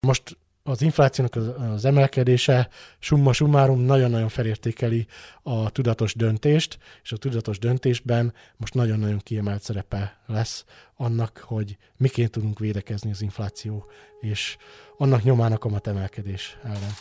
Most az inflációnak az, az emelkedése summa summarum nagyon-nagyon felértékeli a tudatos döntést, és a tudatos döntésben most nagyon-nagyon kiemelt szerepe lesz annak, hogy miként tudunk védekezni az infláció és annak nyomának a emelkedés ellen.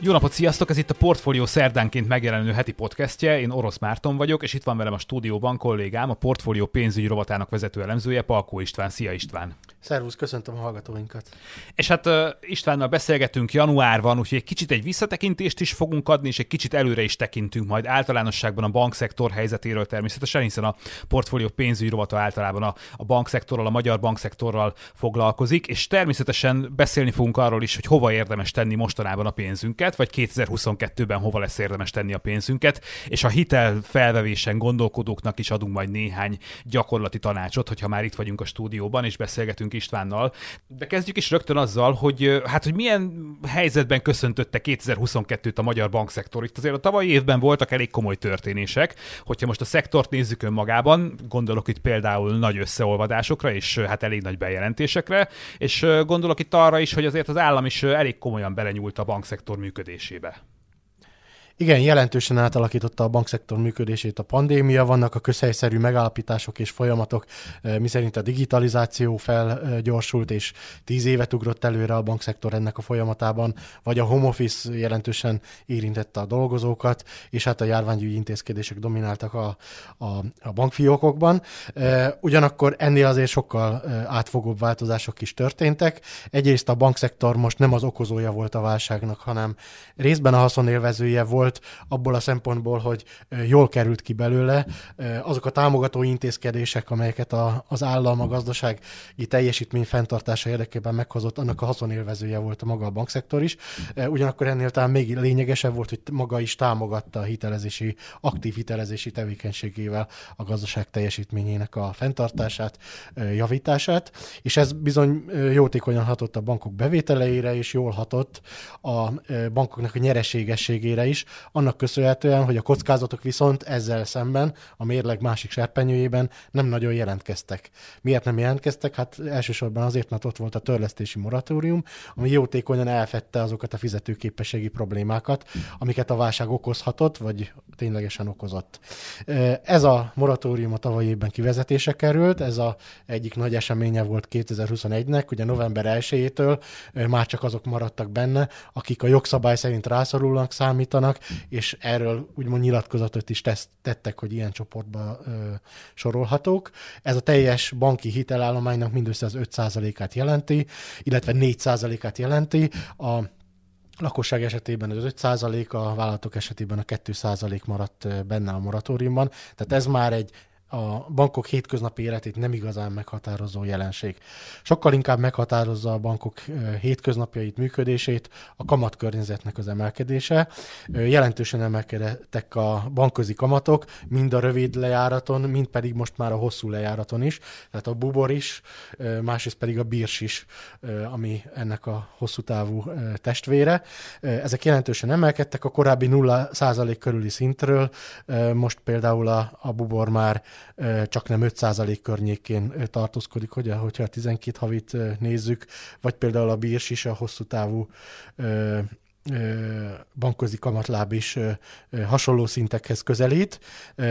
Jó napot, sziasztok! Ez itt a Portfolio szerdánként megjelenő heti podcastje. Én Orosz Márton vagyok, és itt van velem a stúdióban kollégám, a Portfolio pénzügyi rovatának vezető elemzője, Palkó István. Szia István! Szervusz, köszöntöm a hallgatóinkat. És hát uh, Istvánnal beszélgetünk januárban, úgyhogy egy kicsit egy visszatekintést is fogunk adni, és egy kicsit előre is tekintünk majd általánosságban a bankszektor helyzetéről természetesen, hiszen a portfólió pénzügyi rovata általában a, a bankszektorral, a magyar bankszektorral foglalkozik, és természetesen beszélni fogunk arról is, hogy hova érdemes tenni mostanában a pénzünket, vagy 2022-ben hova lesz érdemes tenni a pénzünket, és a hitel felvevésen gondolkodóknak is adunk majd néhány gyakorlati tanácsot, hogyha már itt vagyunk a stúdióban, és beszélgetünk Istvánnal. De kezdjük is rögtön azzal, hogy hát, hogy milyen helyzetben köszöntötte 2022-t a magyar bankszektor. Itt azért a tavalyi évben voltak elég komoly történések. Hogyha most a szektort nézzük önmagában, gondolok itt például nagy összeolvadásokra és hát elég nagy bejelentésekre, és gondolok itt arra is, hogy azért az állam is elég komolyan belenyúlt a bankszektor működésébe. Igen, jelentősen átalakította a bankszektor működését a pandémia, vannak a közhelyszerű megállapítások és folyamatok, eh, miszerint a digitalizáció felgyorsult, és tíz évet ugrott előre a bankszektor ennek a folyamatában, vagy a home office jelentősen érintette a dolgozókat, és hát a járványügyi intézkedések domináltak a, a, a bankfiókokban. Eh, ugyanakkor ennél azért sokkal eh, átfogóbb változások is történtek. Egyrészt a bankszektor most nem az okozója volt a válságnak, hanem részben a haszonélvezője volt, volt abból a szempontból, hogy jól került ki belőle. Azok a támogató intézkedések, amelyeket a, az állam a gazdasági teljesítmény fenntartása érdekében meghozott, annak a haszonélvezője volt a maga a bankszektor is. Ugyanakkor ennél talán még lényegesebb volt, hogy maga is támogatta a hitelezési, aktív hitelezési tevékenységével a gazdaság teljesítményének a fenntartását, javítását, és ez bizony jótékonyan hatott a bankok bevételeire, és jól hatott a bankoknak a nyereségességére is, annak köszönhetően, hogy a kockázatok viszont ezzel szemben a mérleg másik serpenyőjében nem nagyon jelentkeztek. Miért nem jelentkeztek? Hát elsősorban azért, mert ott volt a törlesztési moratórium, ami jótékonyan elfette azokat a fizetőképességi problémákat, amiket a válság okozhatott, vagy ténylegesen okozott. Ez a moratórium a tavalyi évben kivezetése került, ez a egyik nagy eseménye volt 2021-nek, ugye november 1-től már csak azok maradtak benne, akik a jogszabály szerint rászorulnak, számítanak, és erről úgymond nyilatkozatot is tesz, tettek, hogy ilyen csoportba ö, sorolhatók. Ez a teljes banki hitelállománynak mindössze az 5%-át jelenti, illetve 4%-át jelenti. A lakosság esetében az 5 a vállalatok esetében a 2 maradt benne a moratóriumban. Tehát ez már egy a bankok hétköznapi életét nem igazán meghatározó jelenség. Sokkal inkább meghatározza a bankok hétköznapjait, működését a kamatkörnyezetnek az emelkedése. Jelentősen emelkedtek a bankközi kamatok, mind a rövid lejáraton, mind pedig most már a hosszú lejáraton is. Tehát a bubor is, másrészt pedig a bírs is, ami ennek a hosszú távú testvére. Ezek jelentősen emelkedtek a korábbi 0% körüli szintről, most például a, a bubor már csak nem 5% környékén tartózkodik, hogy, hogyha a 12 havit nézzük, vagy például a bírs is a hosszú távú bankközi kamatláb is hasonló szintekhez közelít,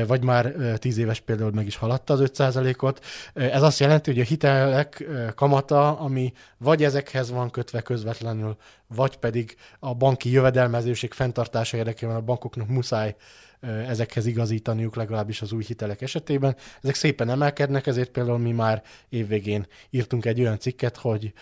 vagy már 10 éves például meg is haladta az 5%-ot. Ez azt jelenti, hogy a hitelek kamata, ami vagy ezekhez van kötve közvetlenül, vagy pedig a banki jövedelmezőség fenntartása érdekében a bankoknak muszáj ezekhez igazítaniuk, legalábbis az új hitelek esetében. Ezek szépen emelkednek, ezért például mi már évvégén írtunk egy olyan cikket, hogy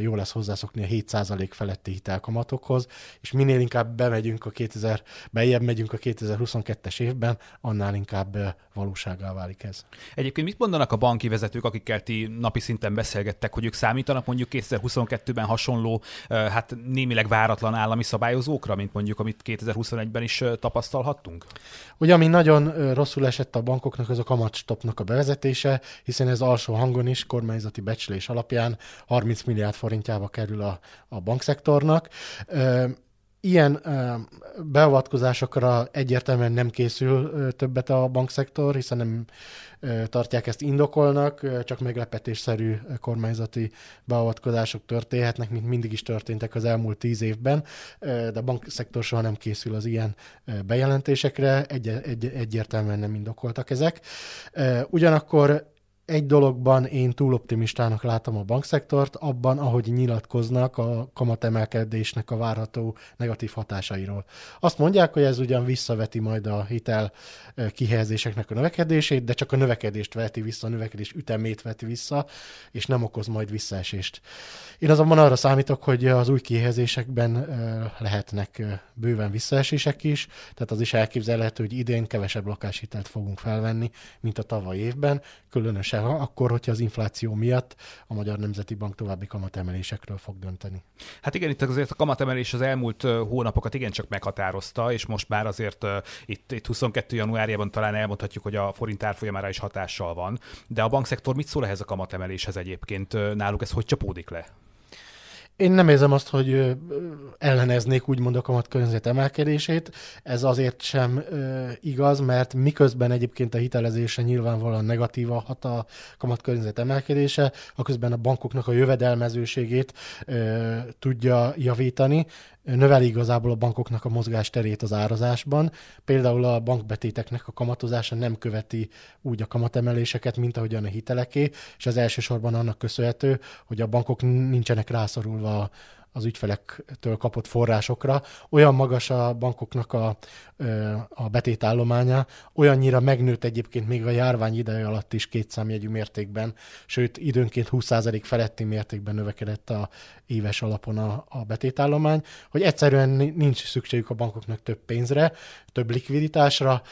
jó lesz hozzászokni a 7% feletti hitelkamatokhoz, és minél inkább bemegyünk a 2000, bejebb megyünk a 2022-es évben, annál inkább valóságá válik ez. Egyébként mit mondanak a banki vezetők, akikkel ti napi szinten beszélgettek, hogy ők számítanak mondjuk 2022-ben hasonló, hát némileg váratlan állami szabályozókra, mint mondjuk amit 2021-ben is tapasztalhattunk? Ugye, ami nagyon rosszul esett a bankoknak, az a kamatstopnak a bevezetése, hiszen ez alsó hangon is kormányzati becslés alapján 30 milliárd forintjába kerül a, a bankszektornak ilyen beavatkozásokra egyértelműen nem készül többet a bankszektor, hiszen nem tartják ezt indokolnak, csak meglepetésszerű kormányzati beavatkozások történhetnek, mint mindig is történtek az elmúlt tíz évben, de a bankszektor soha nem készül az ilyen bejelentésekre, egy, egy, egyértelműen nem indokoltak ezek. Ugyanakkor egy dologban én túl optimistának látom a bankszektort, abban, ahogy nyilatkoznak a kamatemelkedésnek a várható negatív hatásairól. Azt mondják, hogy ez ugyan visszaveti majd a hitel kihelyezéseknek a növekedését, de csak a növekedést veti vissza, a növekedés ütemét veti vissza, és nem okoz majd visszaesést. Én azonban arra számítok, hogy az új kihelyezésekben lehetnek bőven visszaesések is, tehát az is elképzelhető, hogy idén kevesebb lakáshitelt fogunk felvenni, mint a tavaly évben, különösen akkor, hogyha az infláció miatt a Magyar Nemzeti Bank további kamatemelésekről fog dönteni. Hát igen, itt azért a kamatemelés az elmúlt hónapokat igencsak meghatározta, és most már azért itt, itt 22. januárjában talán elmondhatjuk, hogy a forint árfolyamára is hatással van. De a bankszektor mit szól ehhez a kamatemeléshez egyébként? Náluk ez hogy csapódik le? Én nem érzem azt, hogy elleneznék úgymond a kamatkörnyezet emelkedését. Ez azért sem igaz, mert miközben egyébként a hitelezése nyilvánvalóan negatíva hat a kamatkörnyezet emelkedése, aközben a bankoknak a jövedelmezőségét tudja javítani, növeli igazából a bankoknak a mozgásterét az árazásban. Például a bankbetéteknek a kamatozása nem követi úgy a kamatemeléseket, mint ahogyan a hiteleké, és ez elsősorban annak köszönhető, hogy a bankok nincsenek rászorulva az ügyfelektől kapott forrásokra. Olyan magas a bankoknak a, a betétállománya, olyannyira megnőtt egyébként még a járvány ideje alatt is kétszámjegyű mértékben, sőt időnként 20% feletti mértékben növekedett a éves alapon a, a betétállomány, hogy egyszerűen nincs szükségük a bankoknak több pénzre, több likviditásra,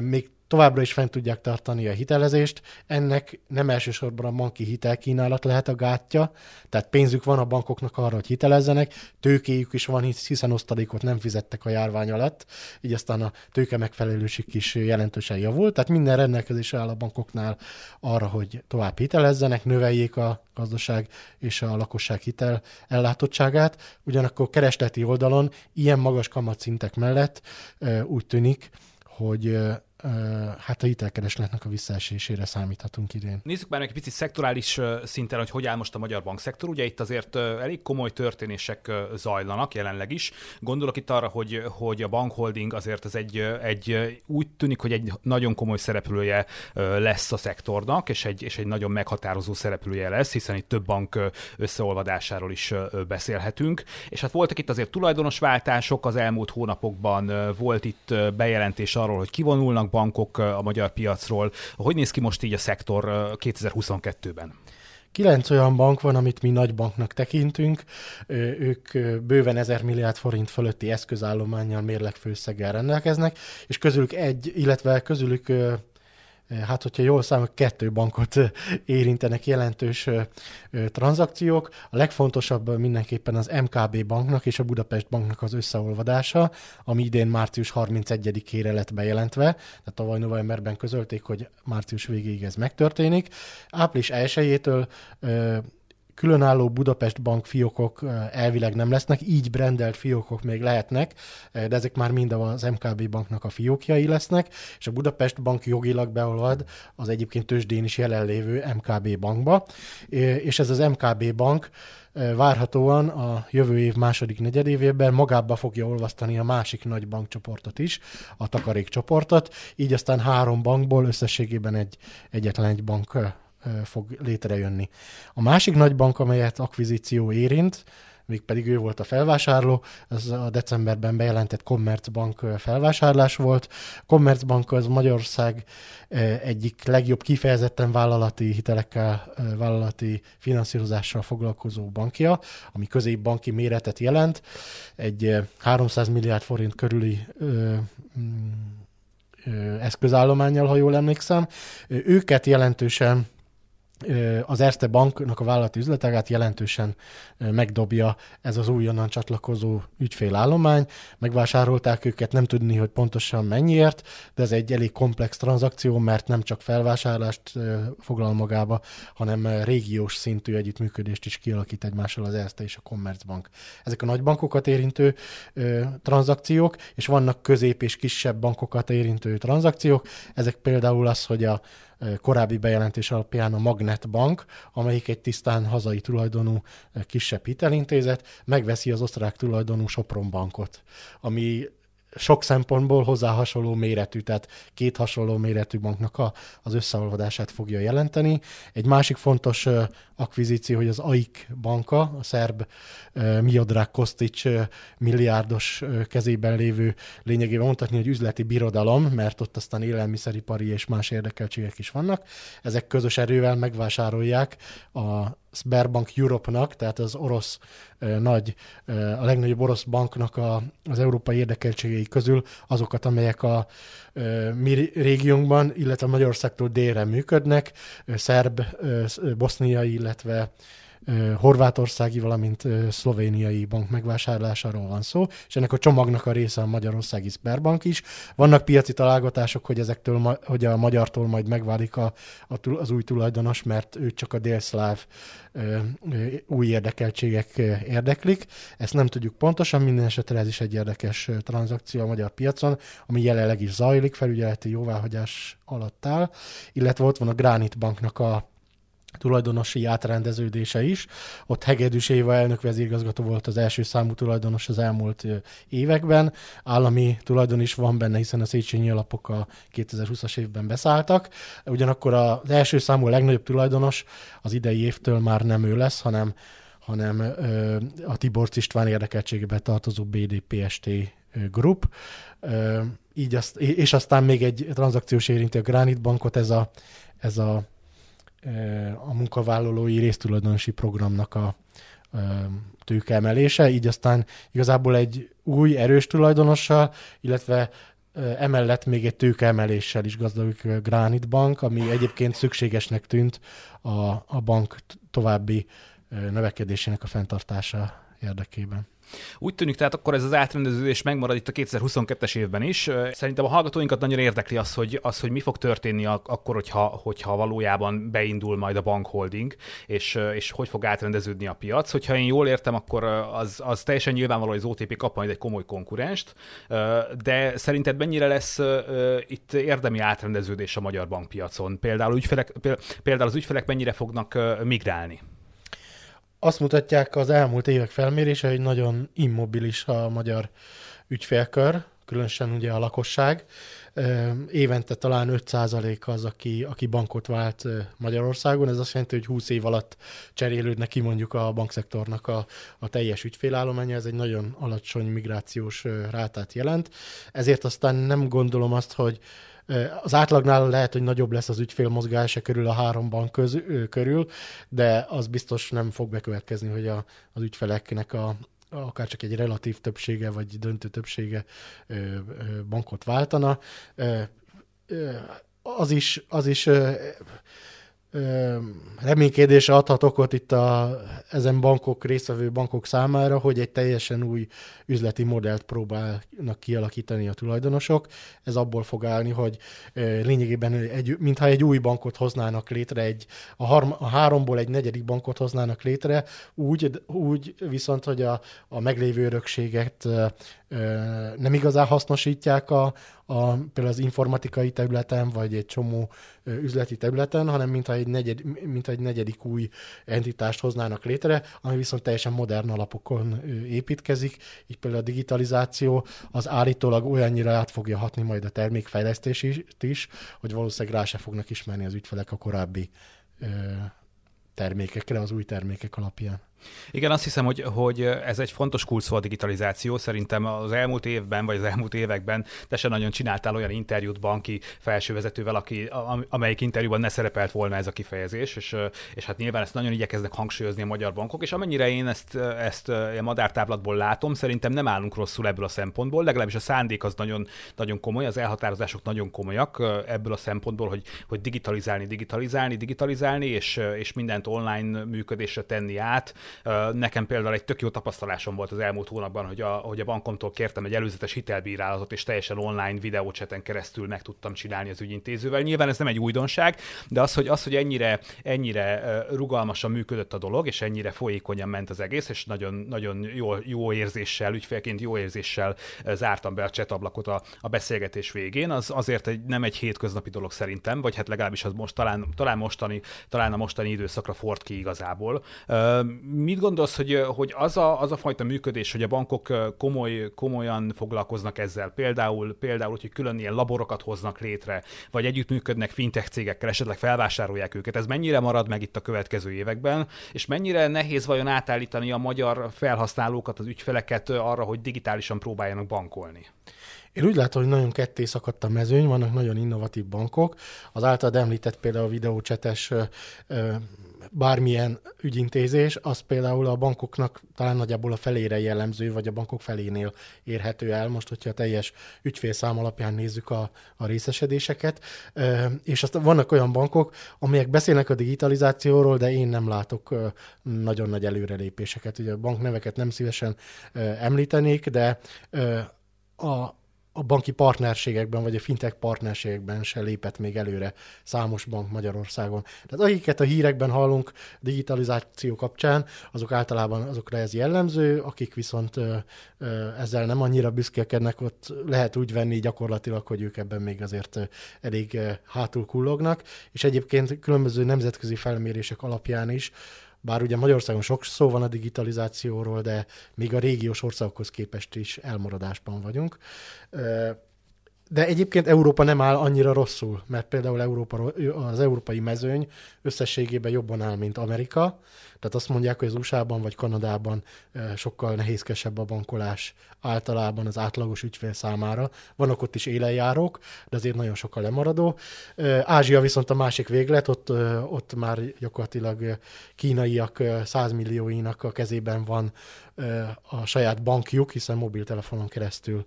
még továbbra is fent tudják tartani a hitelezést. Ennek nem elsősorban a banki hitelkínálat lehet a gátja, tehát pénzük van a bankoknak arra, hogy hitelezzenek, tőkéjük is van, hiszen osztalékot nem fizettek a járvány alatt, így aztán a tőke megfelelőség is jelentősen javult, tehát minden rendelkezés áll a bankoknál arra, hogy tovább hitelezzenek, növeljék a gazdaság és a lakosság hitel ellátottságát, ugyanakkor keresleti oldalon ilyen magas kamatszintek mellett úgy tűnik, hogy hát a hitelkeresletnek a visszaesésére számíthatunk idén. Nézzük már egy picit szektorális szinten, hogy hogy áll most a magyar bankszektor. Ugye itt azért elég komoly történések zajlanak jelenleg is. Gondolok itt arra, hogy, hogy a bankholding azért ez egy, egy úgy tűnik, hogy egy nagyon komoly szereplője lesz a szektornak, és egy, és egy nagyon meghatározó szereplője lesz, hiszen itt több bank összeolvadásáról is beszélhetünk. És hát voltak itt azért tulajdonos váltások az elmúlt hónapokban, volt itt bejelentés arról, hogy kivonulnak bankok a magyar piacról. Hogy néz ki most így a szektor 2022-ben? Kilenc olyan bank van, amit mi nagy banknak tekintünk. Ők bőven 1000 milliárd forint fölötti eszközállományjal, mérlegfőszeggel rendelkeznek, és közülük egy, illetve közülük hát hogyha jól számolok, kettő bankot érintenek jelentős tranzakciók. A legfontosabb mindenképpen az MKB banknak és a Budapest banknak az összeolvadása, ami idén március 31-ére lett bejelentve, tehát tavaly novemberben közölték, hogy március végéig ez megtörténik. Április 1-től különálló Budapest Bank fiókok elvileg nem lesznek, így brandelt fiókok még lehetnek, de ezek már mind az MKB banknak a fiókjai lesznek, és a Budapest Bank jogilag beolvad az egyébként tőzsdén is jelenlévő MKB bankba, és ez az MKB bank várhatóan a jövő év második negyedévében magába fogja olvasztani a másik nagy bankcsoportot is, a takarékcsoportot, így aztán három bankból összességében egy egyetlen egy bank fog létrejönni. A másik nagy bank, amelyet akvizíció érint, még pedig ő volt a felvásárló, ez a decemberben bejelentett Commerzbank felvásárlás volt. Commerzbank az Magyarország egyik legjobb kifejezetten vállalati hitelekkel, vállalati finanszírozással foglalkozó bankja, ami középbanki méretet jelent. Egy 300 milliárd forint körüli mm, eszközállományjal, ha jól emlékszem. Őket jelentősen az Erste Banknak a vállalati üzletágát jelentősen megdobja ez az újonnan csatlakozó ügyfélállomány. Megvásárolták őket, nem tudni, hogy pontosan mennyiért, de ez egy elég komplex tranzakció, mert nem csak felvásárlást foglal magába, hanem régiós szintű együttműködést is kialakít egymással az Erste és a Commerzbank. Ezek a nagy bankokat érintő tranzakciók, és vannak közép és kisebb bankokat érintő tranzakciók. Ezek például az, hogy a korábbi bejelentés alapján a Magnet Bank, amelyik egy tisztán hazai tulajdonú kisebb hitelintézet, megveszi az osztrák tulajdonú Sopron bankot, ami sok szempontból hozzá hasonló méretű, tehát két hasonló méretű banknak a, az összeolvadását fogja jelenteni. Egy másik fontos akvizíció, hogy az AIK banka, a szerb uh, Miodrák Kostic milliárdos uh, kezében lévő lényegében mondhatni, hogy üzleti birodalom, mert ott aztán élelmiszeripari és más érdekeltségek is vannak. Ezek közös erővel megvásárolják a Sberbank Europe-nak, tehát az orosz nagy, a legnagyobb orosz banknak a, az európai érdekeltségei közül azokat, amelyek a mi régiónkban, illetve Magyarországtól délre működnek, szerb, boszniai, illetve horvátországi, valamint szlovéniai bank megvásárlásáról van szó, és ennek a csomagnak a része a Magyarországi Sberbank is. Vannak piaci találgatások, hogy ezektől, hogy a magyartól majd megválik a, a, az új tulajdonos, mert ő csak a délszláv új érdekeltségek érdeklik. Ezt nem tudjuk pontosan, minden esetre ez is egy érdekes tranzakció a magyar piacon, ami jelenleg is zajlik, felügyeleti jóváhagyás alatt áll, illetve ott van a Granit Banknak a tulajdonosi átrendeződése is. Ott Hegedűs Éva elnök vezérigazgató volt az első számú tulajdonos az elmúlt években. Állami tulajdon is van benne, hiszen a Széchenyi alapok a 2020-as évben beszálltak. Ugyanakkor az első számú legnagyobb tulajdonos az idei évtől már nem ő lesz, hanem hanem a Tibor István érdekeltségebe tartozó BDPST Group. Így azt, és aztán még egy tranzakciós érinti a Granit Bankot, ez a, ez a a munkavállalói résztulajdonosi programnak a tőkeemelése, így aztán igazából egy új, erős tulajdonossal, illetve emellett még egy tőkeemeléssel is gazdagodik a Granit Bank, ami egyébként szükségesnek tűnt a bank további növekedésének a fenntartása érdekében. Úgy tűnik, tehát akkor ez az átrendeződés megmarad itt a 2022-es évben is. Szerintem a hallgatóinkat nagyon érdekli az, hogy, az, hogy mi fog történni akkor, hogyha, hogyha valójában beindul majd a bankholding, és, és hogy fog átrendeződni a piac. Hogyha én jól értem, akkor az, az teljesen nyilvánvaló, hogy az OTP kap majd egy komoly konkurenst, de szerinted mennyire lesz itt érdemi átrendeződés a magyar bankpiacon? Például, ügyfelek, például az ügyfelek mennyire fognak migrálni? Azt mutatják az elmúlt évek felmérése, hogy nagyon immobilis a magyar ügyfélkör, különösen ugye a lakosság. Évente talán 5% az, aki, aki bankot vált Magyarországon. Ez azt jelenti, hogy 20 év alatt cserélődnek ki mondjuk a bankszektornak a, a teljes ügyfélállománya. Ez egy nagyon alacsony migrációs rátát jelent. Ezért aztán nem gondolom azt, hogy az átlagnál lehet, hogy nagyobb lesz az ügyfélmozgása körül a három bank köz, körül, de az biztos nem fog bekövetkezni, hogy a, az ügyfeleknek a, akár csak egy relatív többsége, vagy döntő többsége bankot váltana. Az is, az is reménykedésre adhat okot itt a, ezen bankok, résztvevő bankok számára, hogy egy teljesen új üzleti modellt próbálnak kialakítani a tulajdonosok. Ez abból fog állni, hogy lényegében egy, mintha egy új bankot hoznának létre, egy, a, harm, a háromból egy negyedik bankot hoznának létre, úgy, úgy viszont, hogy a, a meglévő örökséget nem igazán hasznosítják a, a, például az informatikai területen, vagy egy csomó üzleti területen, hanem mintha egy, negyed, mintha egy negyedik új entitást hoznának létre, ami viszont teljesen modern alapokon építkezik. Így például a digitalizáció az állítólag olyannyira át fogja hatni majd a termékfejlesztést is, hogy valószínűleg rá se fognak ismerni az ügyfelek a korábbi termékekre, az új termékek alapján. Igen, azt hiszem, hogy, hogy ez egy fontos kulcs a digitalizáció. Szerintem az elmúlt évben, vagy az elmúlt években te sem nagyon csináltál olyan interjút banki felsővezetővel, aki, amelyik interjúban ne szerepelt volna ez a kifejezés, és, és hát nyilván ezt nagyon igyekeznek hangsúlyozni a magyar bankok, és amennyire én ezt, ezt a madártáblatból látom, szerintem nem állunk rosszul ebből a szempontból, legalábbis a szándék az nagyon, nagyon komoly, az elhatározások nagyon komolyak ebből a szempontból, hogy, hogy digitalizálni, digitalizálni, digitalizálni, és, és mindent online működésre tenni át, Nekem például egy tök jó tapasztalásom volt az elmúlt hónapban, hogy a, hogy a bankomtól kértem egy előzetes hitelbírálatot, és teljesen online videócseten keresztül meg tudtam csinálni az ügyintézővel. Nyilván ez nem egy újdonság, de az, hogy, az, hogy ennyire, ennyire rugalmasan működött a dolog, és ennyire folyékonyan ment az egész, és nagyon, nagyon jó, jó érzéssel, ügyfélként jó érzéssel zártam be a chat ablakot a, a beszélgetés végén, az azért egy, nem egy hétköznapi dolog szerintem, vagy hát legalábbis az most talán, talán mostani, talán a mostani időszakra ford ki igazából. Mit gondolsz, hogy, hogy az, a, az a fajta működés, hogy a bankok komoly, komolyan foglalkoznak ezzel, például, például, hogy külön ilyen laborokat hoznak létre, vagy együttműködnek fintech cégekkel, esetleg felvásárolják őket, ez mennyire marad meg itt a következő években, és mennyire nehéz vajon átállítani a magyar felhasználókat, az ügyfeleket arra, hogy digitálisan próbáljanak bankolni? Én úgy látom, hogy nagyon ketté szakadt a mezőny, vannak nagyon innovatív bankok. Az általad említett például a videócsetes bármilyen ügyintézés, az például a bankoknak talán nagyjából a felére jellemző, vagy a bankok felénél érhető el, most, hogyha a teljes ügyfélszám alapján nézzük a, a részesedéseket. És aztán vannak olyan bankok, amelyek beszélnek a digitalizációról, de én nem látok nagyon nagy előrelépéseket. Ugye a bankneveket nem szívesen említenék, de a, a banki partnerségekben, vagy a fintech partnerségekben se lépett még előre számos bank Magyarországon. Tehát akiket a hírekben hallunk digitalizáció kapcsán, azok általában azokra ez jellemző, akik viszont ö, ö, ezzel nem annyira büszkélkednek, ott lehet úgy venni gyakorlatilag, hogy ők ebben még azért elég hátul kullognak, és egyébként különböző nemzetközi felmérések alapján is bár ugye Magyarországon sok szó van a digitalizációról, de még a régiós országokhoz képest is elmaradásban vagyunk. De egyébként Európa nem áll annyira rosszul, mert például Európa, az európai mezőny összességében jobban áll, mint Amerika. Tehát azt mondják, hogy az USA-ban vagy Kanadában sokkal nehézkesebb a bankolás általában az átlagos ügyfél számára. Vannak ott is élenjárók, de azért nagyon sokkal lemaradó. Ázsia viszont a másik véglet, ott, ott már gyakorlatilag kínaiak százmillióinak a kezében van a saját bankjuk, hiszen mobiltelefonon keresztül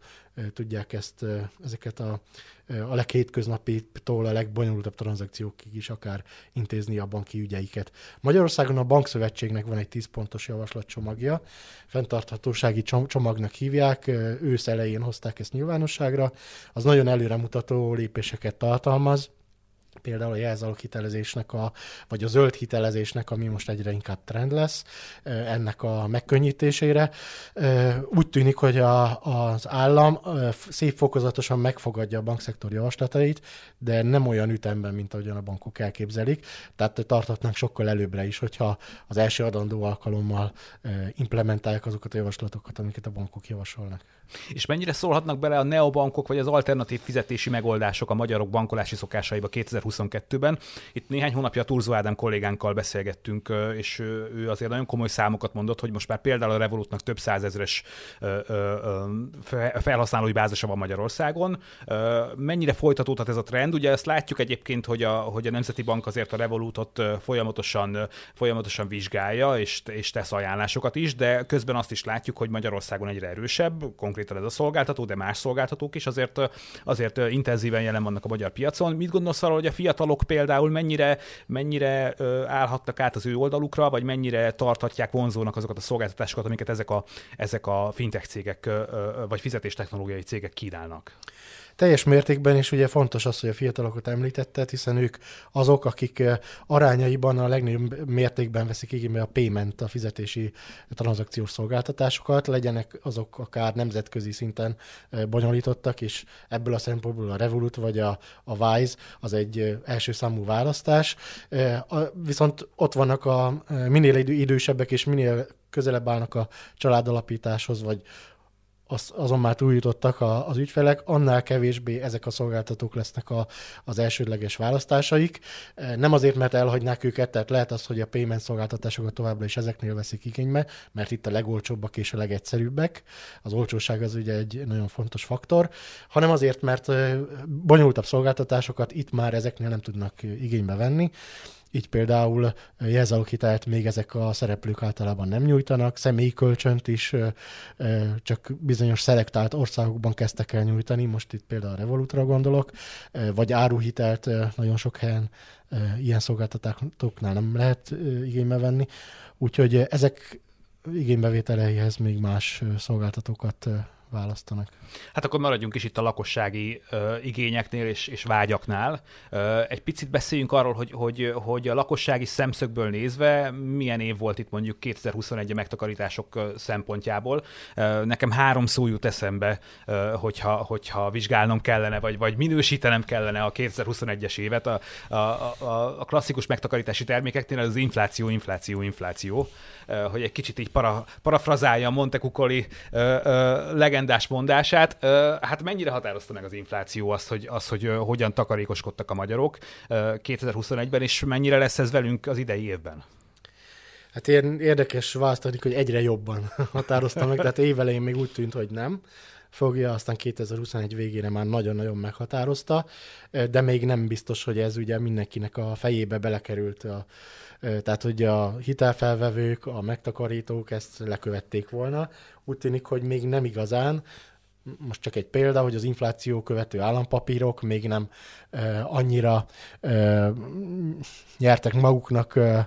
tudják ezt, ezeket a, a leghétköznapitól a legbonyolultabb tranzakciókig is akár intézni a banki ügyeiket. Magyarországon a Bankszövetségnek van egy 10 pontos javaslatcsomagja, fenntarthatósági csomagnak hívják, ősz elején hozták ezt nyilvánosságra, az nagyon előremutató lépéseket tartalmaz, például a jelzalog hitelezésnek, a, vagy a zöld hitelezésnek, ami most egyre inkább trend lesz, ennek a megkönnyítésére. Úgy tűnik, hogy a, az állam szép fokozatosan megfogadja a bankszektor javaslatait, de nem olyan ütemben, mint ahogyan a bankok elképzelik. Tehát tartatnánk sokkal előbbre is, hogyha az első adandó alkalommal implementálják azokat a javaslatokat, amiket a bankok javasolnak. És mennyire szólhatnak bele a neobankok vagy az alternatív fizetési megoldások a magyarok bankolási szokásaiba 2022-ben? Itt néhány hónapja Turzó Ádám kollégánkkal beszélgettünk, és ő azért nagyon komoly számokat mondott, hogy most már például a Revolutnak több százezres felhasználói bázisa van Magyarországon. Mennyire folytatódhat ez a trend? Ugye ezt látjuk egyébként, hogy a, hogy a Nemzeti Bank azért a Revolutot folyamatosan, folyamatosan vizsgálja, és, és tesz ajánlásokat is, de közben azt is látjuk, hogy Magyarországon egyre erősebb, konkrét konkrétan ez a szolgáltató, de más szolgáltatók is azért, azért intenzíven jelen vannak a magyar piacon. Mit gondolsz arról, hogy a fiatalok például mennyire, mennyire állhattak át az ő oldalukra, vagy mennyire tarthatják vonzónak azokat a szolgáltatásokat, amiket ezek a, ezek a fintech cégek, vagy fizetéstechnológiai cégek kínálnak? Teljes mértékben, és ugye fontos az, hogy a fiatalokat említetted, hiszen ők azok, akik eh, arányaiban a legnagyobb mértékben veszik igénybe a payment, a fizetési tranzakciós szolgáltatásokat, legyenek azok akár nemzetközi szinten eh, bonyolítottak, és ebből a szempontból a Revolut vagy a, a Wise az egy eh, első számú választás. Viszont ott vannak a minél idősebbek és minél közelebb állnak a családalapításhoz, vagy az, azon már túljutottak a, az ügyfelek, annál kevésbé ezek a szolgáltatók lesznek a, az elsődleges választásaik. Nem azért, mert elhagynák őket, tehát lehet az, hogy a payment szolgáltatásokat továbbra is ezeknél veszik igénybe, mert itt a legolcsóbbak és a legegyszerűbbek. Az olcsóság az ugye egy nagyon fontos faktor, hanem azért, mert bonyolultabb szolgáltatásokat itt már ezeknél nem tudnak igénybe venni. Így például jelzálóghitelt még ezek a szereplők általában nem nyújtanak, személyi kölcsönt is csak bizonyos szelektált országokban kezdtek el nyújtani, most itt például a Revolutra gondolok, vagy áruhitelt nagyon sok helyen ilyen szolgáltatásoknál nem lehet igénybe venni. Úgyhogy ezek igénybevételeihez még más szolgáltatókat választanak. Hát akkor maradjunk is itt a lakossági ö, igényeknél és, és vágyaknál. Ö, egy picit beszéljünk arról, hogy, hogy, hogy a lakossági szemszögből nézve milyen év volt itt mondjuk 2021 a megtakarítások szempontjából. Ö, nekem három szó jut eszembe, ö, hogyha, hogyha vizsgálnom kellene, vagy, vagy minősítenem kellene a 2021-es évet. A, a, a, a klasszikus megtakarítási termékeknél az infláció, infláció, infláció. Ö, hogy egy kicsit így para, parafrazálja Monte Cuccoli legendás mondását, hát mennyire határozta meg az infláció azt, hogy, az, hogy hogyan takarékoskodtak a magyarok 2021-ben, és mennyire lesz ez velünk az idei évben? Hát érdekes választani, hogy egyre jobban határozta meg, tehát évelején még úgy tűnt, hogy nem fogja, aztán 2021 végére már nagyon-nagyon meghatározta, de még nem biztos, hogy ez ugye mindenkinek a fejébe belekerült. A, tehát, hogy a hitelfelvevők, a megtakarítók ezt lekövették volna. Úgy tűnik, hogy még nem igazán, most csak egy példa, hogy az infláció követő állampapírok még nem uh, annyira uh, nyertek maguknak uh,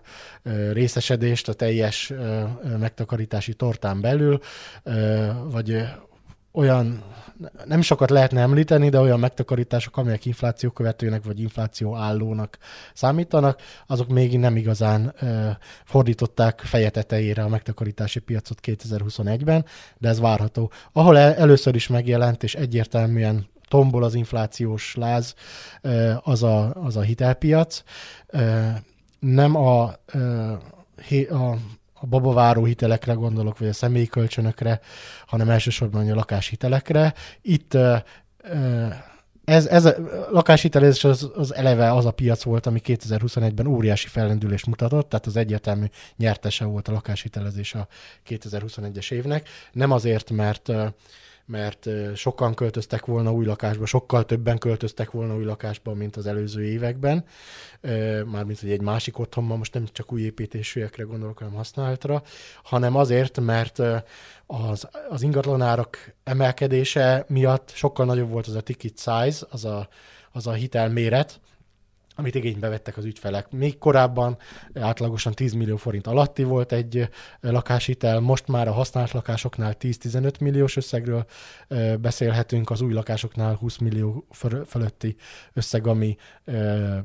részesedést a teljes uh, megtakarítási tortán belül, uh, vagy olyan, nem sokat lehetne említeni, de olyan megtakarítások, amelyek infláció követőnek vagy infláció állónak számítanak, azok még nem igazán ö, fordították feje tetejére a megtakarítási piacot 2021-ben, de ez várható. Ahol el, először is megjelent, és egyértelműen tombol az inflációs láz, ö, az, a, az a hitelpiac. Ö, nem a, a a babaváró hitelekre gondolok, vagy a személyi kölcsönökre, hanem elsősorban a lakáshitelekre. Itt ez, ez a lakáshitelezés az, az eleve az a piac volt, ami 2021-ben óriási fellendülést mutatott, tehát az egyértelmű nyertese volt a lakáshitelezés a 2021-es évnek. Nem azért, mert mert sokan költöztek volna új lakásba, sokkal többen költöztek volna új lakásba, mint az előző években, mármint hogy egy másik otthonban, most nem csak új építésűekre gondolok, hanem használatra, hanem azért, mert az, az ingatlanárak emelkedése miatt sokkal nagyobb volt az a ticket size, az a, az a hitelméret, amit igénybe vettek az ügyfelek. Még korábban átlagosan 10 millió forint alatti volt egy lakáshitel, most már a használt lakásoknál 10-15 milliós összegről beszélhetünk, az új lakásoknál 20 millió fölötti összeg, ami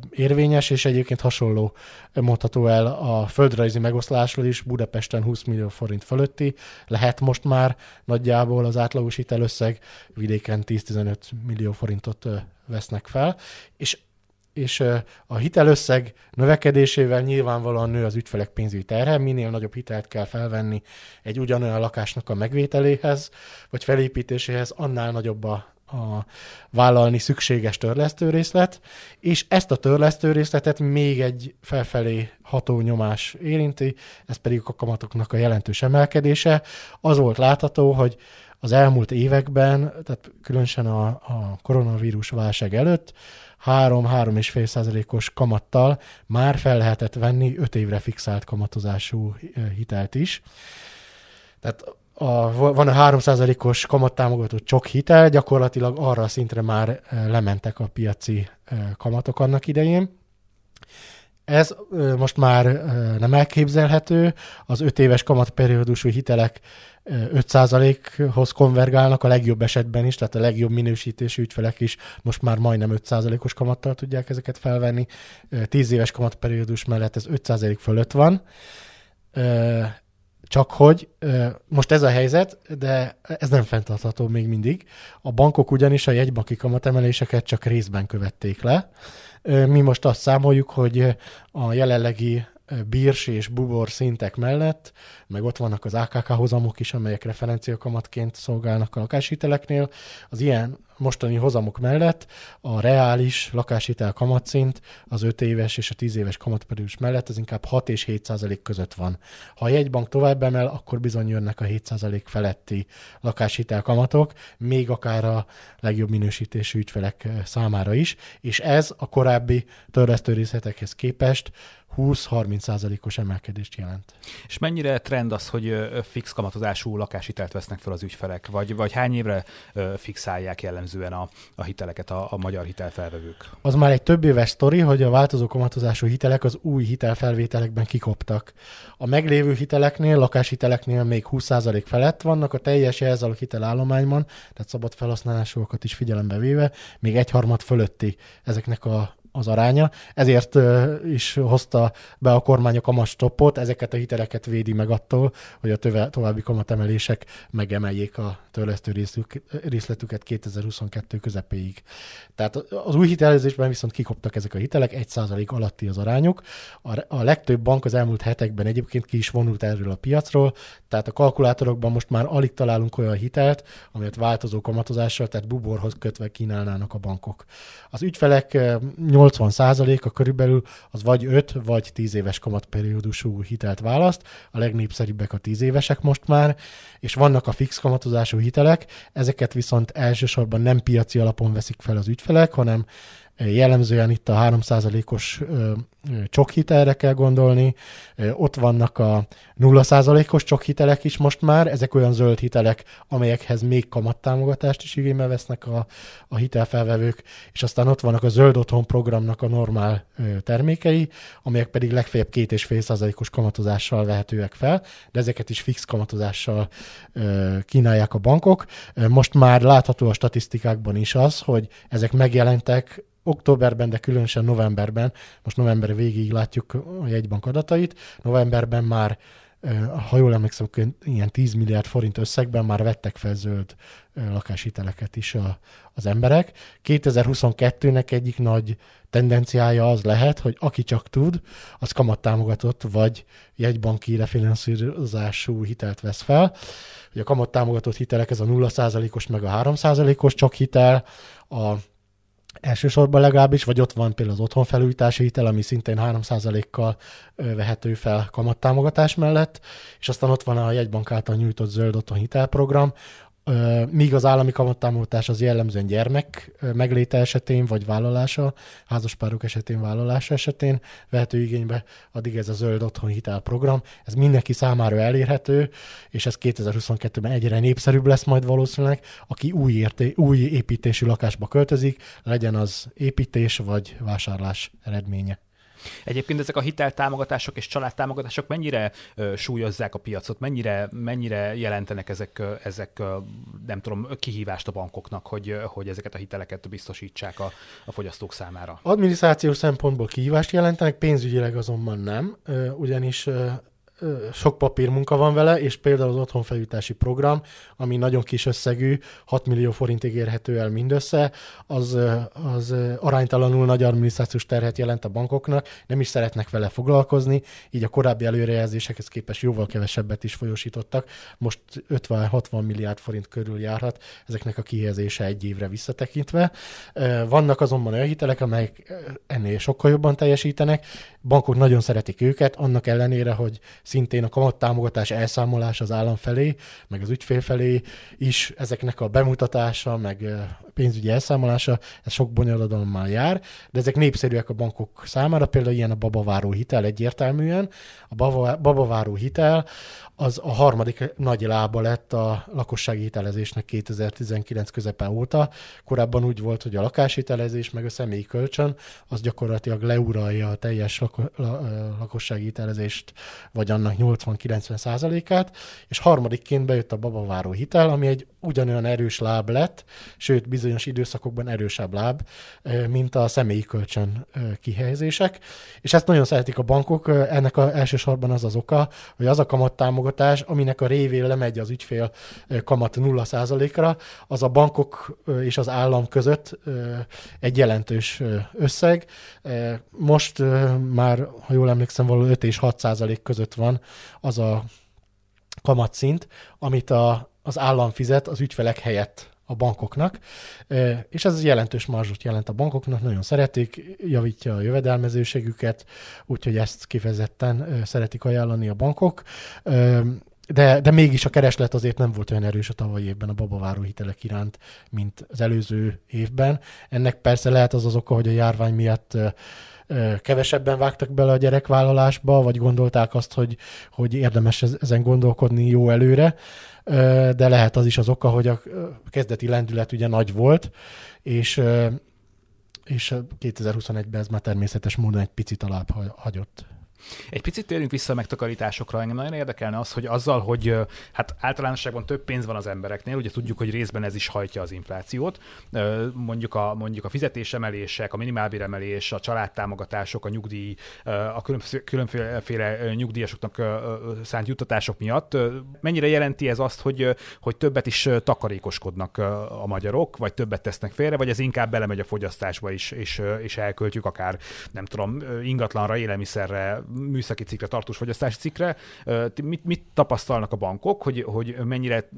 érvényes, és egyébként hasonló mondható el a földrajzi megoszlásról is, Budapesten 20 millió forint fölötti, lehet most már nagyjából az átlagos hitelösszeg, vidéken 10-15 millió forintot vesznek fel, és és a hitelösszeg növekedésével nyilvánvalóan nő az ügyfelek pénzügyi terhe, minél nagyobb hitelt kell felvenni egy ugyanolyan lakásnak a megvételéhez, vagy felépítéséhez, annál nagyobb a, a vállalni szükséges törlesztőrészlet, és ezt a törlesztőrészletet még egy felfelé ható nyomás érinti, ez pedig a kamatoknak a jelentős emelkedése. Az volt látható, hogy az elmúlt években, tehát különösen a, a koronavírus válság előtt, 3-3,5 százalékos kamattal már fel lehetett venni 5 évre fixált kamatozású hitelt is. Tehát a, van a 3 os kamattámogató csok hitel, gyakorlatilag arra a szintre már lementek a piaci kamatok annak idején. Ez most már nem elképzelhető, az 5 éves kamatperiódusú hitelek 5%-hoz konvergálnak a legjobb esetben is, tehát a legjobb minősítésű ügyfelek is most már majdnem 5%-os kamattal tudják ezeket felvenni. 10 éves kamatperiódus mellett ez 5% fölött van. Csak hogy most ez a helyzet, de ez nem fenntartható még mindig. A bankok ugyanis a jegybanki kamatemeléseket csak részben követték le. Mi most azt számoljuk, hogy a jelenlegi bírs és bubor szintek mellett, meg ott vannak az AKK hozamok is, amelyek referenciakamatként szolgálnak a lakáshiteleknél. Az ilyen mostani hozamok mellett a reális lakáshitel kamatszint az 5 éves és a 10 éves kamatperiódus mellett az inkább 6 és 7 százalék között van. Ha a jegybank tovább emel, akkor bizony jönnek a 7 százalék feletti lakáshitel kamatok, még akár a legjobb minősítésű ügyfelek számára is, és ez a korábbi törlesztő részletekhez képest 20-30 százalékos emelkedést jelent. És mennyire trend az, hogy fix kamatozású lakáshitelt vesznek fel az ügyfelek, vagy, vagy hány évre fixálják jellemzően a, a hiteleket a, a magyar hitelfelvevők? Az már egy több éves sztori, hogy a változó kamatozású hitelek az új hitelfelvételekben kikoptak. A meglévő hiteleknél, lakáshiteleknél még 20% felett vannak, a teljes jelzalog hitelállományban, tehát szabad felhasználásúakat is figyelembe véve, még egyharmad fölötti ezeknek a az aránya, ezért is hozta be a kormány a kamatstoppot, ezeket a hiteleket védi meg attól, hogy a töve, további kamatemelések megemeljék a törlesztő részletüket 2022 közepéig. Tehát az új hitelezésben viszont kikoptak ezek a hitelek, 1% alatti az arányuk. A, a legtöbb bank az elmúlt hetekben egyébként ki is vonult erről a piacról, tehát a kalkulátorokban most már alig találunk olyan hitelt, amelyet változó kamatozással, tehát buborhoz kötve kínálnának a bankok. Az ügyfelek 80%-a körülbelül az vagy 5 vagy 10 éves kamatperiódusú hitelt választ, a legnépszerűbbek a 10 évesek most már, és vannak a fix kamatozású hitelek, ezeket viszont elsősorban nem piaci alapon veszik fel az ügyfelek, hanem jellemzően itt a 3%-os csokhitelre kell gondolni, ott vannak a 0%-os csokhitelek is most már, ezek olyan zöld hitelek, amelyekhez még kamattámogatást is igénybe vesznek a, a hitelfelvevők, és aztán ott vannak a zöld otthon programnak a normál termékei, amelyek pedig legfeljebb 2,5%-os kamatozással vehetőek fel, de ezeket is fix kamatozással kínálják a bankok. Most már látható a statisztikákban is az, hogy ezek megjelentek októberben, de különösen novemberben, most november végéig látjuk a jegybank adatait, novemberben már ha jól emlékszem, ilyen 10 milliárd forint összegben már vettek fel zöld lakáshiteleket is a, az emberek. 2022-nek egyik nagy tendenciája az lehet, hogy aki csak tud, az kamattámogatott vagy jegybanki refinanszírozású hitelt vesz fel. Ugye a kamattámogatott hitelek, ez a 0%-os meg a 3%-os csak hitel, a elsősorban legalábbis, vagy ott van például az otthonfelújítási hitel, ami szintén 3%-kal vehető fel kamattámogatás mellett, és aztán ott van a jegybank által nyújtott zöld otthon hitelprogram, míg az állami kamattámogatás az jellemzően gyermek megléte esetén, vagy vállalása, házaspárok esetén, vállalása esetén vehető igénybe, addig ez a zöld otthon hitelprogram. Ez mindenki számára elérhető, és ez 2022-ben egyre népszerűbb lesz majd valószínűleg, aki új, érté, új építésű lakásba költözik, legyen az építés vagy vásárlás eredménye. Egyébként ezek a hiteltámogatások és családtámogatások mennyire ö, súlyozzák a piacot, mennyire, mennyire jelentenek ezek, ezek nem tudom, kihívást a bankoknak, hogy, hogy ezeket a hiteleket biztosítsák a, a fogyasztók számára? Adminisztrációs szempontból kihívást jelentenek, pénzügyileg azonban nem, ugyanis sok papírmunka van vele, és például az otthonfelújítási program, ami nagyon kis összegű, 6 millió forintig érhető el mindössze, az, az aránytalanul nagy adminisztrációs terhet jelent a bankoknak, nem is szeretnek vele foglalkozni, így a korábbi előrejelzésekhez képest jóval kevesebbet is folyosítottak. Most 50-60 milliárd forint körül járhat ezeknek a kihelyezése egy évre visszatekintve. Vannak azonban olyan hitelek, amelyek ennél sokkal jobban teljesítenek, bankok nagyon szeretik őket, annak ellenére, hogy szintén a kamattámogatás elszámolás az állam felé, meg az ügyfél felé is ezeknek a bemutatása, meg pénzügyi elszámolása, ez sok bonyolodalommal jár, de ezek népszerűek a bankok számára, például ilyen a babaváró hitel egyértelműen. A babaváró hitel az a harmadik nagy lába lett a lakossági hitelezésnek 2019 közepe óta. Korábban úgy volt, hogy a lakáshitelezés meg a személyi kölcsön az gyakorlatilag leuralja a teljes lako- la- lakossági hitelezést, vagy annak 80-90 százalékát, és harmadikként bejött a babaváró hitel, ami egy ugyanolyan erős láb lett, sőt bizonyos időszakokban erősebb láb, mint a személyi kölcsön kihelyezések. És ezt nagyon szeretik a bankok, ennek a, elsősorban az az oka, hogy az a kamattámogatás, aminek a révén lemegy az ügyfél kamat 0%-ra, az a bankok és az állam között egy jelentős összeg. Most már, ha jól emlékszem, való 5 és 6 százalék között van az a kamatszint, amit a, az állam fizet az ügyfelek helyett a bankoknak, és ez jelentős marzsot jelent a bankoknak, nagyon szeretik, javítja a jövedelmezőségüket, úgyhogy ezt kifejezetten szeretik ajánlani a bankok. De, de mégis a kereslet azért nem volt olyan erős a tavalyi évben a babaváró hitelek iránt, mint az előző évben. Ennek persze lehet az az oka, hogy a járvány miatt kevesebben vágtak bele a gyerekvállalásba, vagy gondolták azt, hogy, hogy érdemes ezen gondolkodni jó előre, de lehet az is az oka, hogy a kezdeti lendület ugye nagy volt, és és 2021-ben ez már természetes módon egy picit alább hagyott. Egy picit térjünk vissza a megtakarításokra. Engem nagyon érdekelne az, hogy azzal, hogy hát általánosságban több pénz van az embereknél, ugye tudjuk, hogy részben ez is hajtja az inflációt. Mondjuk a, mondjuk a fizetésemelések, a minimálbéremelés, a családtámogatások, a nyugdíj, a különféle nyugdíjasoknak szánt juttatások miatt. Mennyire jelenti ez azt, hogy, hogy többet is takarékoskodnak a magyarok, vagy többet tesznek félre, vagy ez inkább belemegy a fogyasztásba is, és, és elköltjük akár, nem tudom, ingatlanra, élelmiszerre, műszaki cikkre, tartós fogyasztási cikkre. Mit, mit tapasztalnak a bankok, hogy, hogy mennyire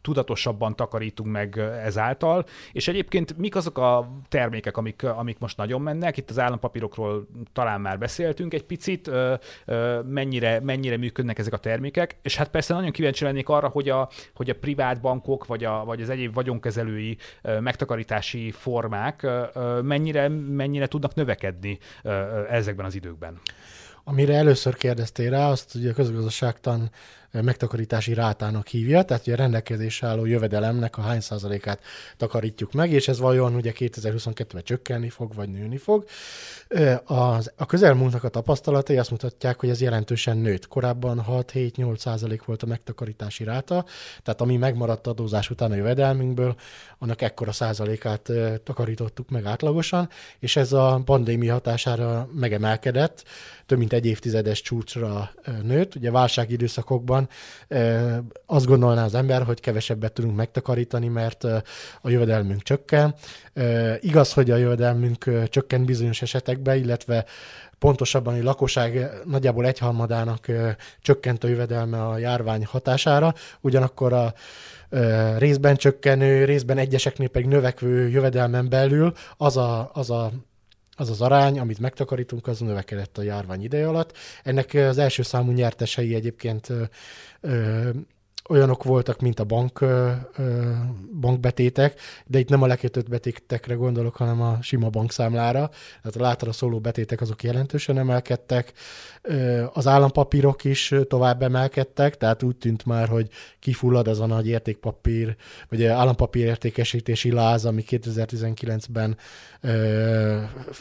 tudatosabban takarítunk meg ezáltal, és egyébként mik azok a termékek, amik, amik most nagyon mennek, itt az állampapírokról talán már beszéltünk egy picit, mennyire, mennyire működnek ezek a termékek, és hát persze nagyon kíváncsi lennék arra, hogy a, hogy a privát bankok, vagy, a, vagy az egyéb vagyonkezelői megtakarítási formák mennyire, mennyire tudnak növekedni ezekben az időkben. Amire először kérdeztél rá, azt ugye a közgazdaságtan megtakarítási rátának hívja, tehát ugye a rendelkezésre álló jövedelemnek a hány százalékát takarítjuk meg, és ez vajon ugye 2022-ben csökkenni fog, vagy nőni fog. Az, a közelmúltnak a tapasztalatai azt mutatják, hogy ez jelentősen nőtt. Korábban 6-7-8 százalék volt a megtakarítási ráta, tehát ami megmaradt adózás után a jövedelmünkből, annak ekkora százalékát takarítottuk meg átlagosan, és ez a pandémia hatására megemelkedett, több mint egy évtizedes csúcsra nőtt. Ugye válságidőszakokban azt gondolná az ember, hogy kevesebbet tudunk megtakarítani, mert a jövedelmünk csökken. Igaz, hogy a jövedelmünk csökken bizonyos esetekben, illetve pontosabban a lakosság nagyjából egyharmadának csökkent a jövedelme a járvány hatására, ugyanakkor a részben csökkenő, részben egyeseknél pedig növekvő jövedelmen belül az a, az a az az arány, amit megtakarítunk, az növekedett a járvány ideje alatt. Ennek az első számú nyertesei egyébként ö, ö, olyanok voltak, mint a bank, bankbetétek, de itt nem a lekötött betétekre gondolok, hanem a sima bankszámlára. Tehát a látra szóló betétek azok jelentősen emelkedtek, az állampapírok is tovább emelkedtek, tehát úgy tűnt már, hogy kifullad az a nagy értékpapír, vagy állampapír értékesítési láz, ami 2019-ben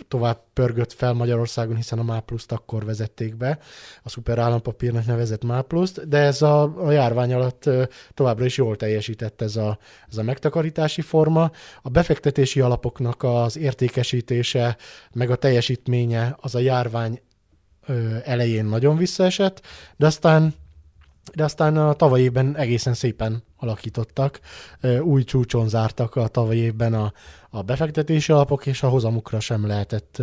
tovább pörgött fel Magyarországon, hiszen a MÁPLUS-t akkor vezették be, a szuper állampapírnak nevezett MÁPLUS-t, de ez a, a járvány alatt továbbra is jól teljesített ez a, ez a megtakarítási forma. A befektetési alapoknak az értékesítése, meg a teljesítménye az a járvány elején nagyon visszaesett, de aztán de aztán a tavaly évben egészen szépen alakítottak, új csúcson zártak a tavaly évben a, a befektetési alapok, és a hozamukra sem lehetett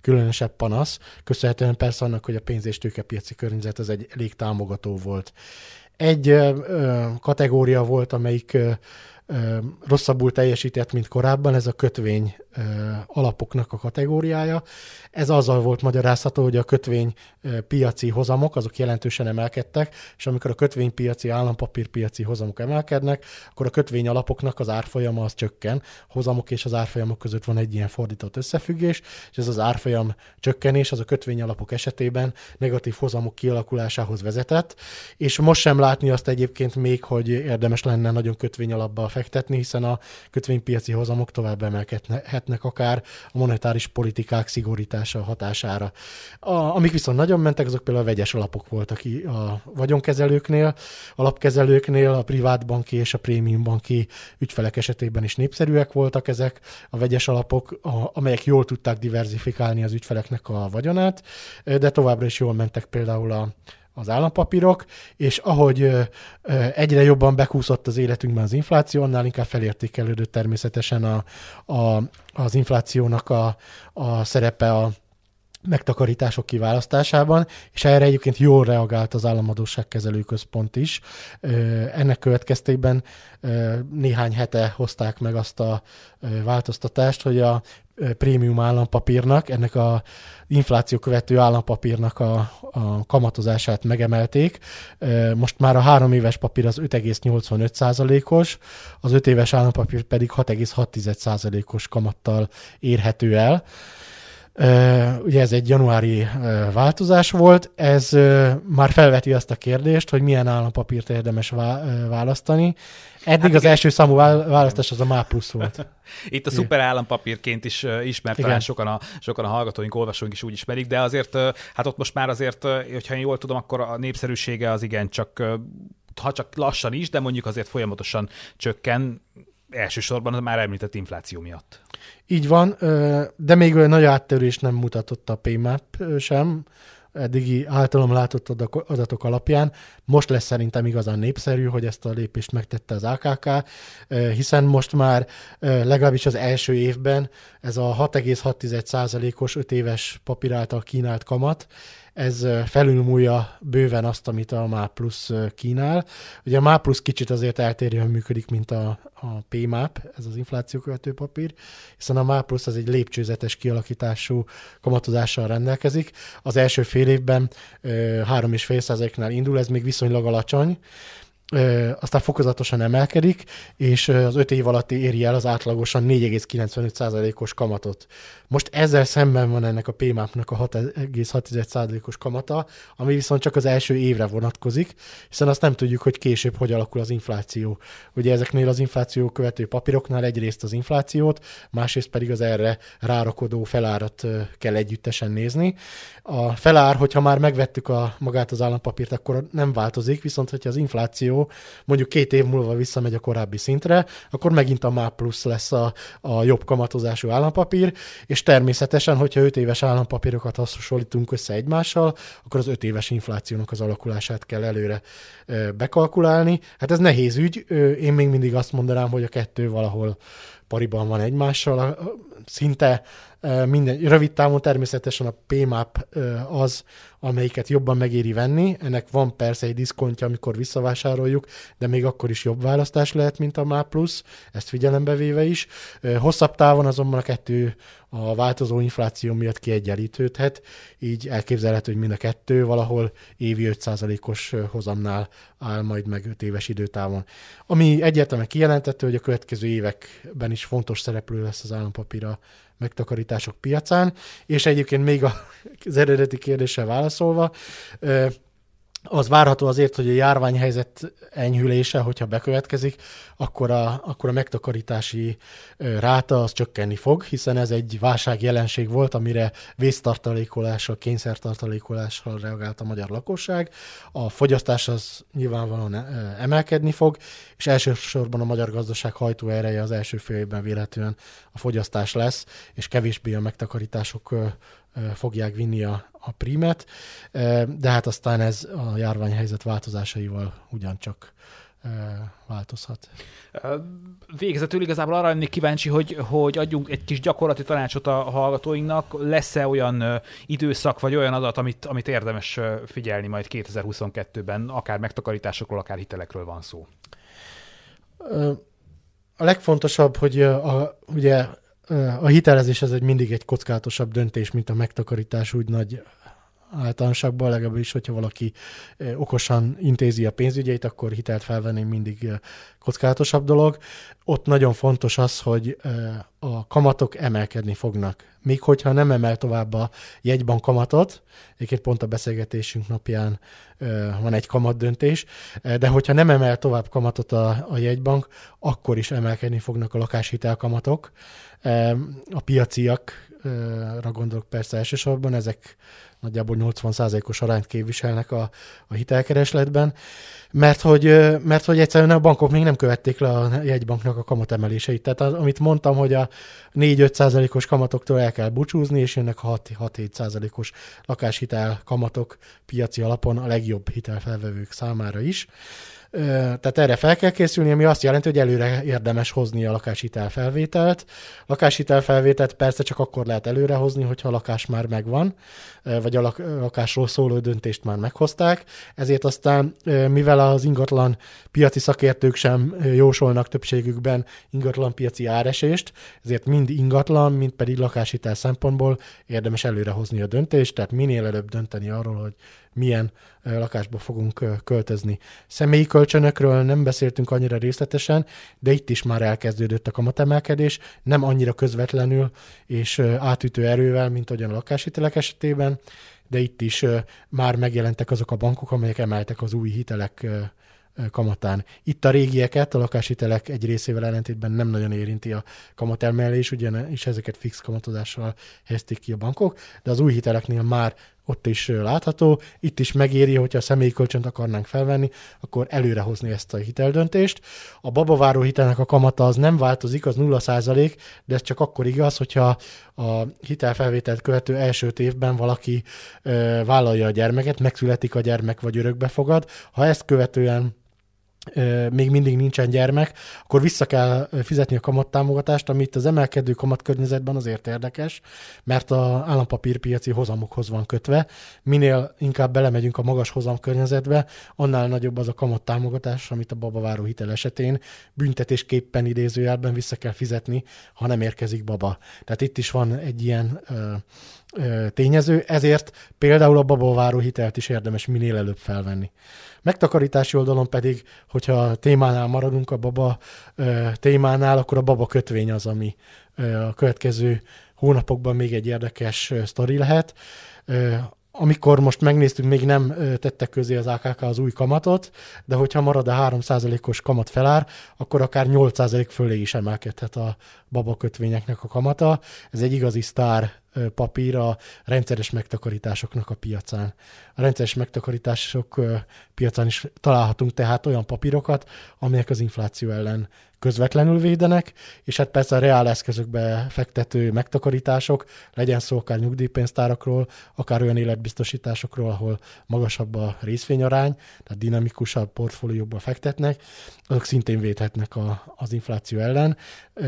különösebb panasz, köszönhetően persze annak, hogy a pénz- és tőkepiaci környezet az egy elég támogató volt. Egy ö, kategória volt, amelyik ö, rosszabbul teljesített, mint korábban, ez a kötvény alapoknak a kategóriája. Ez azzal volt magyarázható, hogy a kötvény piaci hozamok azok jelentősen emelkedtek, és amikor a kötvénypiaci, állampapírpiaci hozamok emelkednek, akkor a kötvény alapoknak az árfolyama az csökken. Hozamok és az árfolyamok között van egy ilyen fordított összefüggés, és ez az árfolyam csökkenés az a kötvény alapok esetében negatív hozamok kialakulásához vezetett, és most sem látni azt egyébként még, hogy érdemes lenne nagyon kötvény alapba fektetni, hiszen a kötvénypiaci hozamok tovább emelkednek lehetnek akár a monetáris politikák szigorítása hatására. A, amik viszont nagyon mentek, azok például a vegyes alapok voltak a vagyonkezelőknél, alapkezelőknél, a privátbanki és a prémium banki ügyfelek esetében is népszerűek voltak ezek a vegyes alapok, a, amelyek jól tudták diversifikálni az ügyfeleknek a vagyonát, de továbbra is jól mentek például a, az állampapírok, és ahogy egyre jobban bekúszott az életünkben az infláció, annál inkább felértékelődött természetesen a, a, az inflációnak a, a szerepe a megtakarítások kiválasztásában, és erre egyébként jól reagált az államadóságkezelő központ is. Ennek következtében néhány hete hozták meg azt a változtatást, hogy a prémium állampapírnak, ennek a infláció követő állampapírnak a, a kamatozását megemelték. Most már a három éves papír az 5,85 százalékos, az öt éves állampapír pedig 6,6 százalékos kamattal érhető el. Ugye ez egy januári változás volt, ez már felveti azt a kérdést, hogy milyen állampapírt érdemes választani. Eddig hát az első számú választás az a MÁ plusz volt. Itt a szuper állampapírként is ismert, talán sokan a, sokan a hallgatóink, olvasóink is úgy ismerik, de azért, hát ott most már azért, hogyha én jól tudom, akkor a népszerűsége az igen csak ha csak lassan is, de mondjuk azért folyamatosan csökken, elsősorban a már említett infláció miatt. Így van, de még olyan nagy áttörés nem mutatott a PMAP sem, eddigi általam látott adatok alapján. Most lesz szerintem igazán népszerű, hogy ezt a lépést megtette az AKK, hiszen most már legalábbis az első évben ez a 6,6%-os 5 éves papír által kínált kamat, ez felülmúlja bőven azt, amit a MÁ Plus kínál. Ugye a MÁ Plus kicsit azért eltérően működik, mint a, a PMAP, ez az inflációkövető papír, hiszen a MÁ Plus az egy lépcsőzetes kialakítású kamatozással rendelkezik. Az első fél évben 3,5%-nál indul, ez még viszonylag alacsony, aztán fokozatosan emelkedik, és az öt év alatt éri el az átlagosan 4,95%-os kamatot. Most ezzel szemben van ennek a PMAP-nak a 6,6%-os kamata, ami viszont csak az első évre vonatkozik, hiszen azt nem tudjuk, hogy később hogy alakul az infláció. Ugye ezeknél az infláció követő papíroknál egyrészt az inflációt, másrészt pedig az erre rárakodó felárat kell együttesen nézni. A felár, hogyha már megvettük a, magát az állampapírt, akkor nem változik, viszont hogyha az infláció mondjuk két év múlva visszamegy a korábbi szintre, akkor megint a MÁ plusz lesz a, a jobb kamatozású állampapír, és természetesen, hogyha 5 éves állampapírokat hasonlítunk össze egymással, akkor az 5 éves inflációnak az alakulását kell előre bekalkulálni. Hát ez nehéz ügy, én még mindig azt mondanám, hogy a kettő valahol pariban van egymással, szinte minden, rövid távon természetesen a PMAP az, amelyiket jobban megéri venni. Ennek van persze egy diszkontja, amikor visszavásároljuk, de még akkor is jobb választás lehet, mint a MAP ezt figyelembe véve is. Hosszabb távon azonban a kettő a változó infláció miatt kiegyenlítődhet, így elképzelhető, hogy mind a kettő valahol évi 5%-os hozamnál áll majd meg 5 éves időtávon. Ami egyértelműen kijelentette, hogy a következő években is fontos szereplő lesz az állampapíra megtakarítások piacán, és egyébként még az eredeti kérdéssel válaszolva, az várható azért, hogy a járványhelyzet enyhülése, hogyha bekövetkezik, akkor a, akkor a megtakarítási ráta az csökkenni fog, hiszen ez egy válságjelenség volt, amire vésztartalékolással, kényszertartalékolással reagált a magyar lakosság. A fogyasztás az nyilvánvalóan emelkedni fog, és elsősorban a magyar gazdaság hajtó ereje az első fél évben véletlenül a fogyasztás lesz, és kevésbé a megtakarítások fogják vinni a, a primet, de hát aztán ez a járványhelyzet változásaival ugyancsak változhat. Végezetül igazából arra lennék kíváncsi, hogy, hogy adjunk egy kis gyakorlati tanácsot a hallgatóinknak. Lesz-e olyan időszak, vagy olyan adat, amit, amit érdemes figyelni majd 2022-ben, akár megtakarításokról, akár hitelekről van szó? A legfontosabb, hogy a, ugye a hitelezés az egy mindig egy kockázatosabb döntés, mint a megtakarítás úgy nagy általánosságban, legalábbis, hogyha valaki okosan intézi a pénzügyeit, akkor hitelt felvenni mindig kockázatosabb dolog. Ott nagyon fontos az, hogy a kamatok emelkedni fognak. Még hogyha nem emel tovább a jegybank kamatot, egyébként pont a beszélgetésünk napján van egy kamat döntés, de hogyha nem emel tovább kamatot a, a jegybank, akkor is emelkedni fognak a lakáshitel kamatok. A piaciakra gondolok persze elsősorban, ezek nagyjából 80%-os arányt képviselnek a, a hitelkeresletben, mert hogy, mert hogy egyszerűen a bankok még nem követték le a jegybanknak a kamatemeléseit. Tehát az, amit mondtam, hogy a 4-5%-os kamatoktól el kell búcsúzni, és jönnek a 6-7%-os lakáshitel kamatok piaci alapon a legjobb hitelfelvevők számára is. Tehát erre fel kell készülni, ami azt jelenti, hogy előre érdemes hozni a lakáshitelfelvételt. Lakáshitelfelvételt persze csak akkor lehet előrehozni, hogyha a lakás már megvan, vagy a lakásról szóló döntést már meghozták. Ezért aztán, mivel az ingatlan piaci szakértők sem jósolnak többségükben ingatlan piaci áresést, ezért mind ingatlan, mind pedig lakáshitel szempontból érdemes előrehozni a döntést, tehát minél előbb dönteni arról, hogy milyen lakásba fogunk költözni. Személyi kölcsönökről nem beszéltünk annyira részletesen, de itt is már elkezdődött a kamatemelkedés, nem annyira közvetlenül és átütő erővel, mint ahogyan a lakáshitelek esetében, de itt is már megjelentek azok a bankok, amelyek emeltek az új hitelek kamatán. Itt a régieket, a lakáshitelek egy részével ellentétben nem nagyon érinti a kamatelmelés, ugyanis ezeket fix kamatozással helyezték ki a bankok, de az új hiteleknél már ott is látható. Itt is megéri, hogyha a személyi kölcsönt akarnánk felvenni, akkor előrehozni ezt a hiteldöntést. A babaváró hitelnek a kamata az nem változik, az 0% de ez csak akkor igaz, hogyha a hitelfelvételt követő első évben valaki ö, vállalja a gyermeket, megszületik a gyermek vagy örökbe fogad. Ha ezt követően még mindig nincsen gyermek, akkor vissza kell fizetni a kamattámogatást, amit az emelkedő kamatkörnyezetben azért érdekes, mert az állampapírpiaci hozamokhoz van kötve. Minél inkább belemegyünk a magas hozam környezetbe, annál nagyobb az a kamattámogatás, amit a babaváró hitel esetén büntetésképpen idézőjelben vissza kell fizetni, ha nem érkezik baba. Tehát itt is van egy ilyen tényező, ezért például a babaváró hitelt is érdemes minél előbb felvenni. Megtakarítási oldalon pedig, hogyha a témánál maradunk, a baba témánál, akkor a baba kötvény az, ami a következő hónapokban még egy érdekes sztori lehet. Amikor most megnéztük, még nem tettek közé az AKK az új kamatot, de hogyha marad a 3%-os kamat felár, akkor akár 8% fölé is emelkedhet a babakötvényeknek a kamata. Ez egy igazi sztár papír a rendszeres megtakarításoknak a piacán. A rendszeres megtakarítások piacán is találhatunk tehát olyan papírokat, amelyek az infláció ellen közvetlenül védenek, és hát persze a reál eszközökbe fektető megtakarítások, legyen szó akár nyugdíjpénztárakról, akár olyan életbiztosításokról, ahol magasabb a részvényarány, tehát dinamikusabb portfólióba fektetnek, azok szintén védhetnek a, az infláció ellen.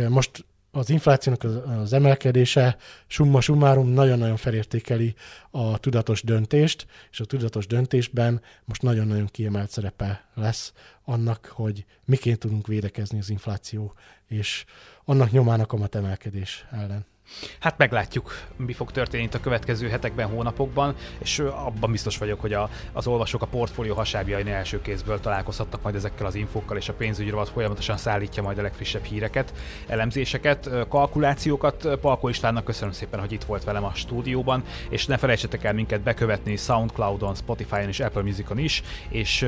Most az inflációnak az, az emelkedése summa summarum nagyon-nagyon felértékeli a tudatos döntést, és a tudatos döntésben most nagyon-nagyon kiemelt szerepe lesz annak, hogy miként tudunk védekezni az infláció és annak nyomának a emelkedés ellen. Hát meglátjuk, mi fog történni itt a következő hetekben, hónapokban, és abban biztos vagyok, hogy a, az olvasók a portfólió hasábjain első kézből találkozhatnak majd ezekkel az infókkal, és a pénzügyi rovat folyamatosan szállítja majd a legfrissebb híreket, elemzéseket, kalkulációkat. Palko Istvánnak köszönöm szépen, hogy itt volt velem a stúdióban, és ne felejtsetek el minket bekövetni Soundcloudon, Spotify-on és Apple Musicon is, és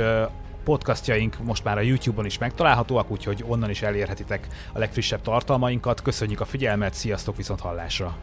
podcastjaink most már a YouTube-on is megtalálhatóak, úgyhogy onnan is elérhetitek a legfrissebb tartalmainkat. Köszönjük a figyelmet, sziasztok viszont hallásra!